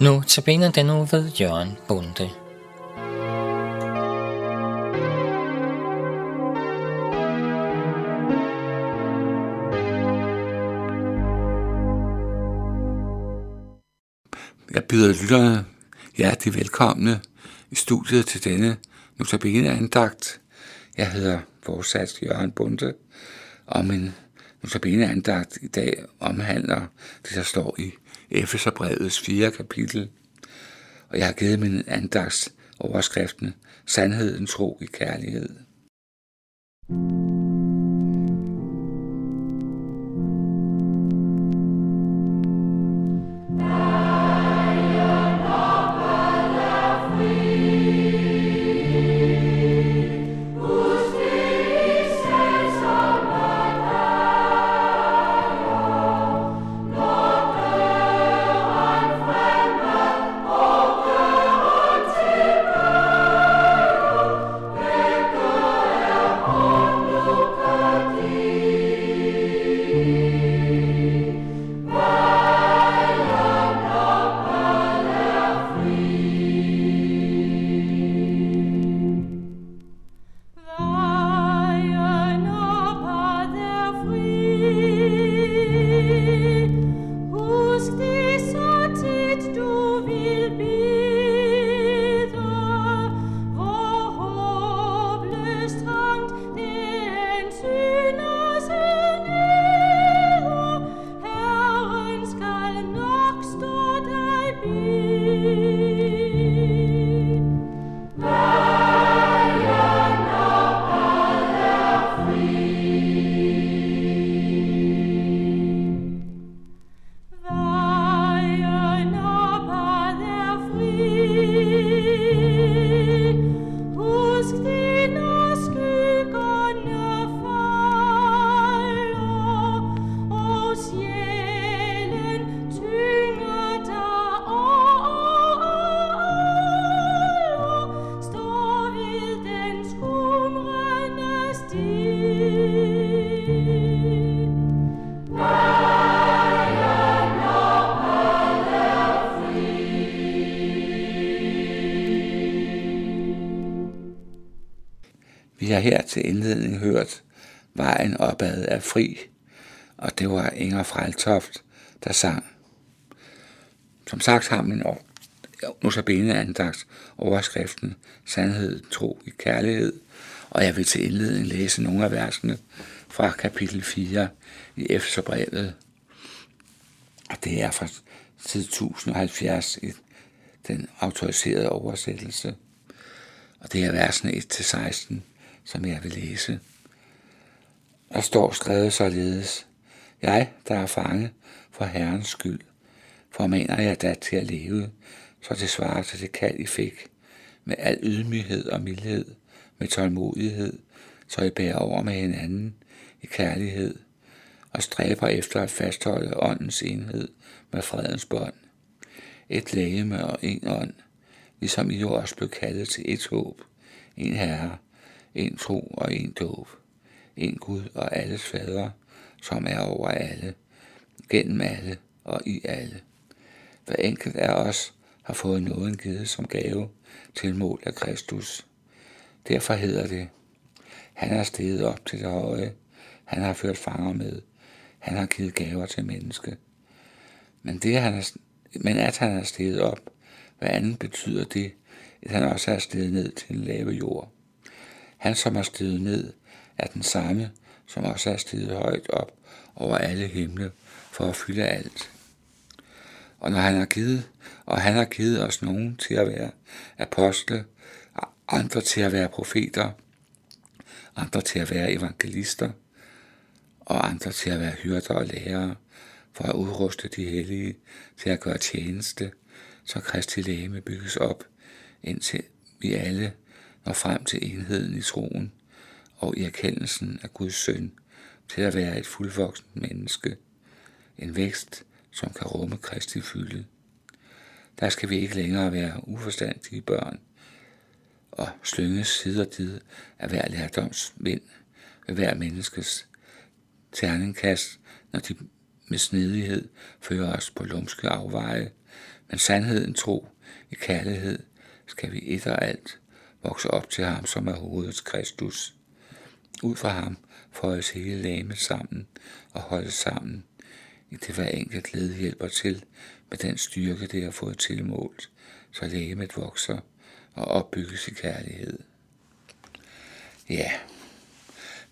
Nu tabiner den nu ved Jørgen Bunde. Jeg byder lytterne hjertelig velkomne i studiet til denne notabene andagt. Jeg hedder fortsat Jørgen Bunde, og min notabene andagt i dag omhandler det, der står i Efeserbrevets 4. kapitel. Og jeg har givet min andagts overskriften Sandheden, tro i kærlighed. Vi har her til indledning hørt Vejen opad er fri, og det var Inger Freltoft, der sang. Som sagt har min notabene andagt overskriften Sandhed, tro i kærlighed, og jeg vil til indledning læse nogle af versene fra kapitel 4 i Efterbrevet. Og det er fra side 1070 i den autoriserede oversættelse. Og det er versene 1-16 som jeg vil læse. Der står skrevet således, Jeg, der er fange for Herrens skyld, formaner jeg da til at leve, så det svarer til det kald, I fik, med al ydmyghed og mildhed, med tålmodighed, så I bærer over med hinanden i kærlighed, og stræber efter at fastholde åndens enhed med fredens bånd. Et lægeme og en ånd, ligesom I jo også blev kaldet til et håb, en herre, en tro og en dåb, en Gud og alles fader, som er over alle, gennem alle og i alle. Hver enkelt af os har fået nåden givet som gave til mål af Kristus. Derfor hedder det, han er steget op til det høje, han har ført fanger med, han har givet gaver til menneske. Men, det, han er, men at han er steget op, hvad andet betyder det, at han også er steget ned til en lave jord. Han, som er steget ned, er den samme, som også er steget højt op over alle himle for at fylde alt. Og når han har givet, og han har givet os nogen til at være apostle, andre til at være profeter, andre til at være evangelister, og andre til at være hyrder og lærere, for at udruste de hellige til at gøre tjeneste, så Kristi læme bygges op, indtil vi alle når frem til enheden i troen og i erkendelsen af Guds søn til at være et fuldvoksen menneske, en vækst, som kan rumme Kristi fylde. Der skal vi ikke længere være uforstandige børn og slynges side og tid af hver lærdoms vind ved hver menneskes terningkast, når de med snedighed fører os på lumske afveje, Men sandheden, tro, i kærlighed, skal vi et og alt vokse op til ham, som er hovedets Kristus. Ud fra ham føjes hele lamet sammen og holdes sammen, i det hver enkelt led hjælper til med den styrke, det har fået tilmålt, så lægemet vokser og opbygges i kærlighed. Ja,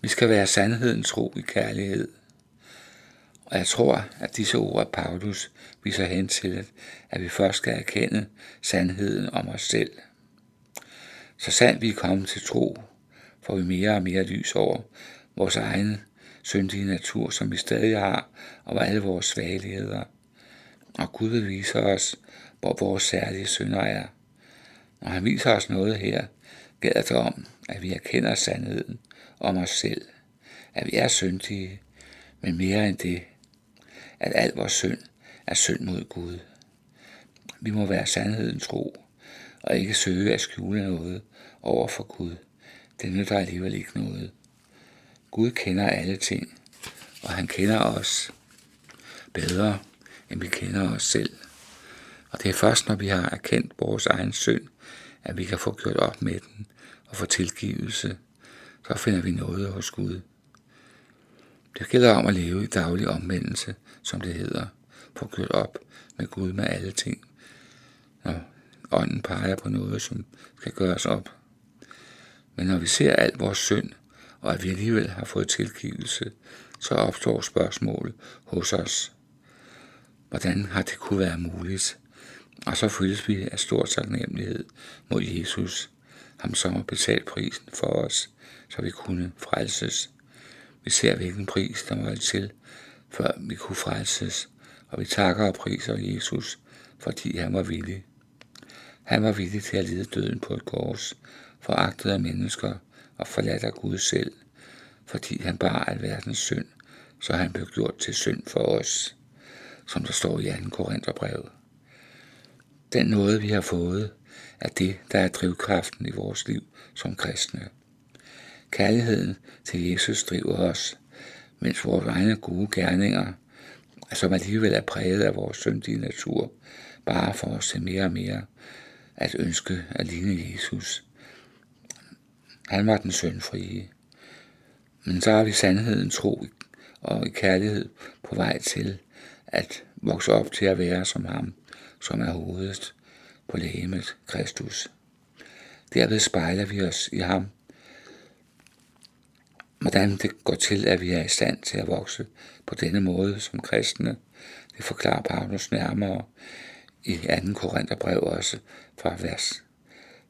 vi skal være sandheden tro i kærlighed. Og jeg tror, at disse ord af Paulus viser hen til, at vi først skal erkende sandheden om os selv. Så sandt vi er kommet til tro, får vi mere og mere lys over vores egen syndige natur, som vi stadig har, og alle vores svagheder. Og Gud vil vise os, hvor vores særlige synder er. Når han viser os noget her, gælder det om, at vi erkender sandheden om os selv, at vi er syndige, men mere end det, at al vores synd er synd mod Gud. Vi må være sandheden tro, og ikke søge at skjule noget over for Gud. Det nytter alligevel ikke noget. Gud kender alle ting, og han kender os bedre, end vi kender os selv. Og det er først, når vi har erkendt vores egen synd, at vi kan få gjort op med den og få tilgivelse. Så finder vi noget hos Gud. Det gælder om at leve i daglig omvendelse, som det hedder. Få gjort op med Gud med alle ting. Når ånden peger på noget, som skal gøres op. Men når vi ser al vores synd, og at vi alligevel har fået tilgivelse, så opstår spørgsmålet hos os. Hvordan har det kunne være muligt? Og så føles vi af stor taknemmelighed mod Jesus, ham som har betalt prisen for os, så vi kunne frelses. Vi ser, hvilken pris der var til, før vi kunne frelses, og vi takker og priser Jesus, fordi han var villig. Han var villig til at lide døden på et kors, foragtet af mennesker og forladt af Gud selv, fordi han bar alverdens synd, så han blev gjort til synd for os, som der står i 2. Korintherbrev. Den noget, vi har fået, er det, der er drivkraften i vores liv som kristne. Kærligheden til Jesus driver os, mens vores egne gode gerninger, som alligevel er præget af vores syndige natur, bare får os til mere og mere at ønske at ligne Jesus. Han var den syndfrie. Men så har vi sandheden tro og kærlighed på vej til at vokse op til at være som ham, som er hovedet på lægemet Kristus. Derved spejler vi os i ham. Hvordan det går til, at vi er i stand til at vokse på denne måde som kristne, det forklarer Paulus nærmere i 2. Korintherbrev også fra, vers,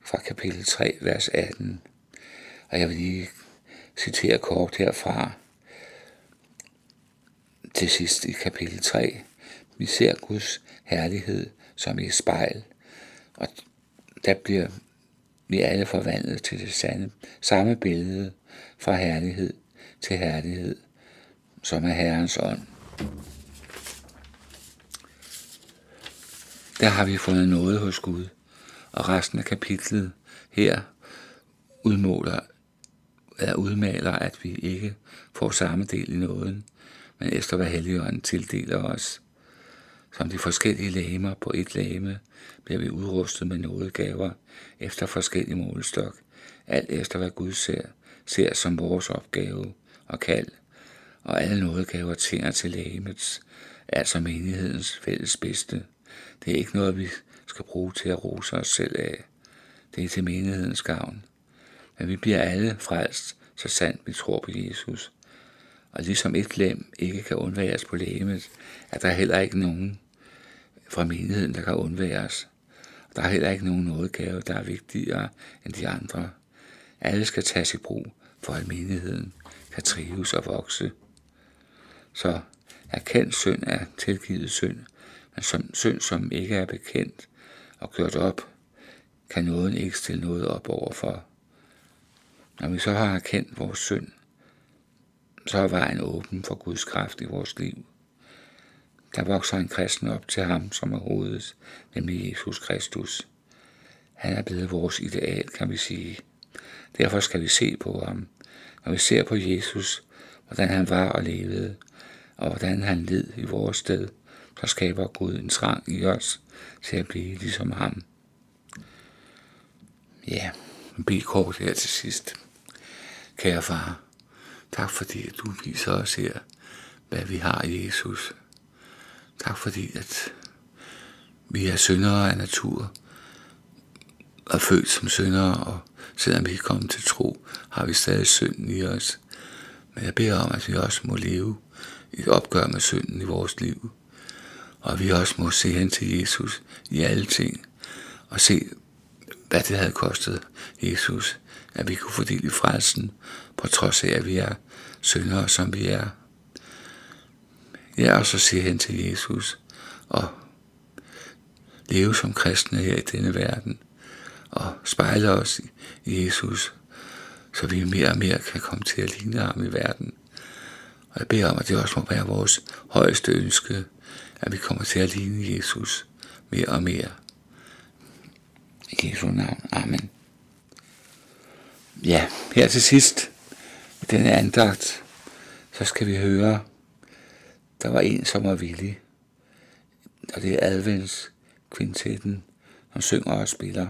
fra kapitel 3, vers 18. Og jeg vil lige citere kort herfra til sidst i kapitel 3. Vi ser Guds herlighed som i et spejl, og der bliver vi alle forvandlet til det sande, samme billede fra herlighed til herlighed, som er Herrens ånd. Der har vi fundet noget hos Gud, og resten af kapitlet her udmåler er udmaler, at vi ikke får samme del i nåden, men efter hvad Helligånden tildeler os. Som de forskellige lægemer på et lægeme bliver vi udrustet med nådegaver efter forskellige målestok, alt efter hvad Gud ser, ser som vores opgave og kald, og alle nådegaver tjener til lægemets, altså menighedens fælles bedste. Det er ikke noget, vi skal bruge til at rose os selv af. Det er til menighedens gavn. Men vi bliver alle frelst, så sandt vi tror på Jesus. Og ligesom et lem ikke kan undværes på lægemet, er der heller ikke nogen fra menigheden, der kan undværes. Og der er heller ikke nogen nådegave, der er vigtigere end de andre. Alle skal tages i brug, for at menigheden kan trives og vokse. Så erkend synd er tilgivet synd, men som synd, som ikke er bekendt og gjort op, kan nåden ikke stille noget op overfor. Når vi så har erkendt vores synd, så er vejen åben for Guds kraft i vores liv. Der vokser en kristen op til ham, som er hovedet, nemlig Jesus Kristus. Han er blevet vores ideal, kan vi sige. Derfor skal vi se på ham. Når vi ser på Jesus, hvordan han var og levede, og hvordan han led i vores sted, så skaber Gud en trang i os til at blive ligesom ham. Ja, en bilkort her til sidst. Kære far, tak fordi at du viser os her, hvad vi har i Jesus. Tak fordi at vi er syndere af natur, og født som syndere, og selvom vi er kommet til tro, har vi stadig synden i os. Men jeg beder om, at vi også må leve i et opgør med synden i vores liv. Og vi også må se hen til Jesus i alle ting, og se, hvad det havde kostet Jesus, at vi kunne fordele i frelsen, på trods af, at vi er syndere, som vi er. Ja, og så se hen til Jesus, og leve som kristne her i denne verden, og spejle os i Jesus, så vi mere og mere kan komme til at ligne ham i verden. Og jeg beder om, at det også må være vores højeste ønske, at vi kommer til at ligne Jesus mere og mere. I Jesu navn. Amen. Ja, her til sidst, i denne andagt, så skal vi høre, der var en, som var villig. Og det er advents kvintetten, som synger og spiller.